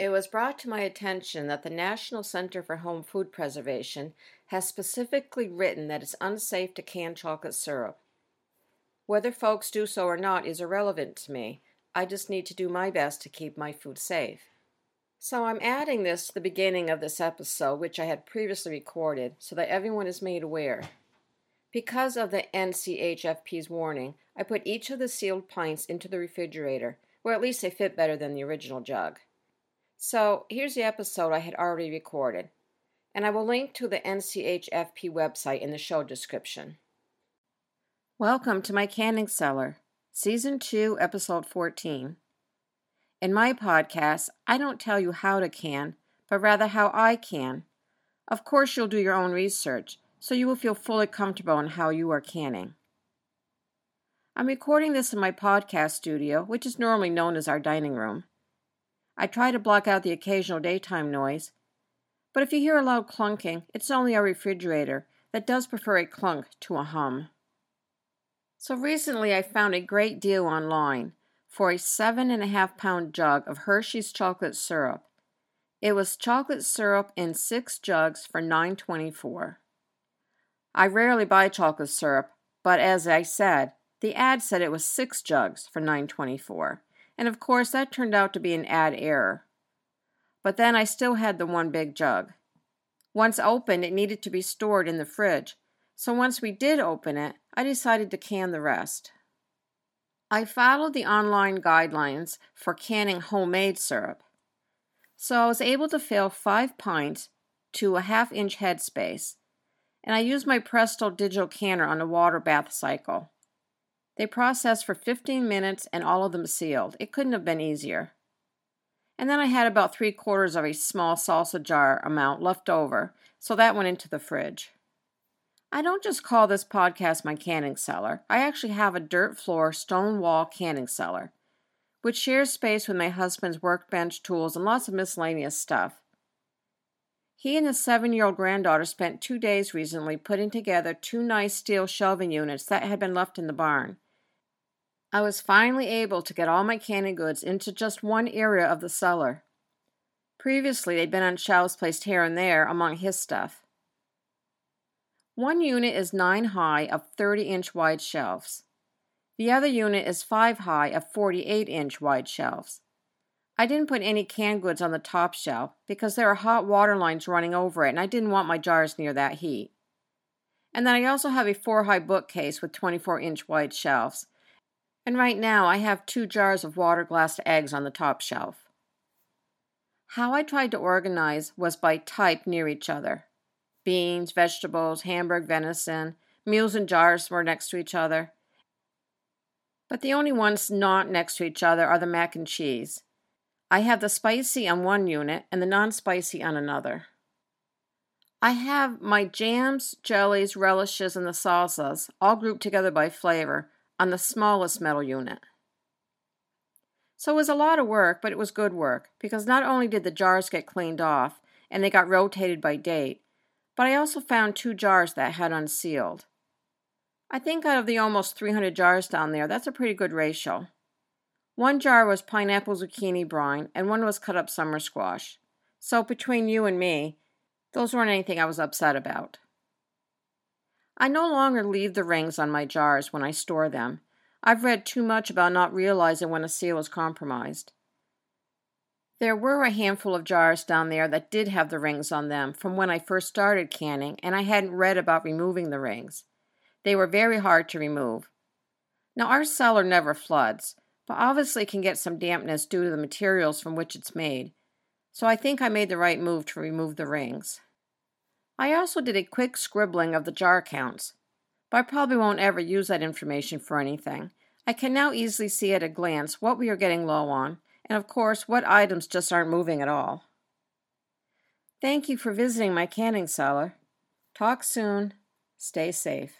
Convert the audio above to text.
It was brought to my attention that the National Center for Home Food Preservation has specifically written that it's unsafe to can chocolate syrup. Whether folks do so or not is irrelevant to me. I just need to do my best to keep my food safe. So I'm adding this to the beginning of this episode, which I had previously recorded, so that everyone is made aware. Because of the NCHFP's warning, I put each of the sealed pints into the refrigerator, where at least they fit better than the original jug. So here's the episode I had already recorded, and I will link to the NCHFP website in the show description. Welcome to my canning cellar, Season 2, Episode 14. In my podcast, I don't tell you how to can, but rather how I can. Of course, you'll do your own research, so you will feel fully comfortable in how you are canning. I'm recording this in my podcast studio, which is normally known as our dining room. I try to block out the occasional daytime noise, but if you hear a loud clunking, it's only our refrigerator that does prefer a clunk to a hum. So recently I found a great deal online for a seven and a half pound jug of Hershey's chocolate syrup. It was chocolate syrup in six jugs for nine twenty four. I rarely buy chocolate syrup, but as I said, the ad said it was six jugs for nine twenty four and of course that turned out to be an ad error. But then I still had the one big jug. Once opened, it needed to be stored in the fridge, so once we did open it, I decided to can the rest. I followed the online guidelines for canning homemade syrup, so I was able to fill five pints to a half inch headspace, and I used my Presto digital canner on the water bath cycle. They processed for 15 minutes and all of them sealed. It couldn't have been easier. And then I had about three quarters of a small salsa jar amount left over, so that went into the fridge. I don't just call this podcast my canning cellar. I actually have a dirt floor, stone wall canning cellar, which shares space with my husband's workbench, tools, and lots of miscellaneous stuff. He and his seven year old granddaughter spent two days recently putting together two nice steel shelving units that had been left in the barn. I was finally able to get all my canning goods into just one area of the cellar. Previously, they'd been on shelves placed here and there among his stuff. One unit is 9 high of 30 inch wide shelves. The other unit is 5 high of 48 inch wide shelves. I didn't put any canned goods on the top shelf because there are hot water lines running over it and I didn't want my jars near that heat. And then I also have a 4 high bookcase with 24 inch wide shelves and right now I have two jars of water glassed eggs on the top shelf. How I tried to organize was by type near each other. Beans, vegetables, Hamburg venison, meals and jars were next to each other. But the only ones not next to each other are the mac and cheese. I have the spicy on one unit and the non spicy on another. I have my jams, jellies, relishes, and the salsas all grouped together by flavor, on the smallest metal unit. So it was a lot of work, but it was good work because not only did the jars get cleaned off and they got rotated by date, but I also found two jars that had unsealed. I think out of the almost 300 jars down there, that's a pretty good ratio. One jar was pineapple zucchini brine, and one was cut up summer squash. So between you and me, those weren't anything I was upset about. I no longer leave the rings on my jars when I store them. I've read too much about not realizing when a seal is compromised. There were a handful of jars down there that did have the rings on them from when I first started canning, and I hadn't read about removing the rings. They were very hard to remove. Now, our cellar never floods, but obviously can get some dampness due to the materials from which it's made, so I think I made the right move to remove the rings. I also did a quick scribbling of the jar counts, but I probably won't ever use that information for anything. I can now easily see at a glance what we are getting low on, and of course, what items just aren't moving at all. Thank you for visiting my canning cellar. Talk soon. Stay safe.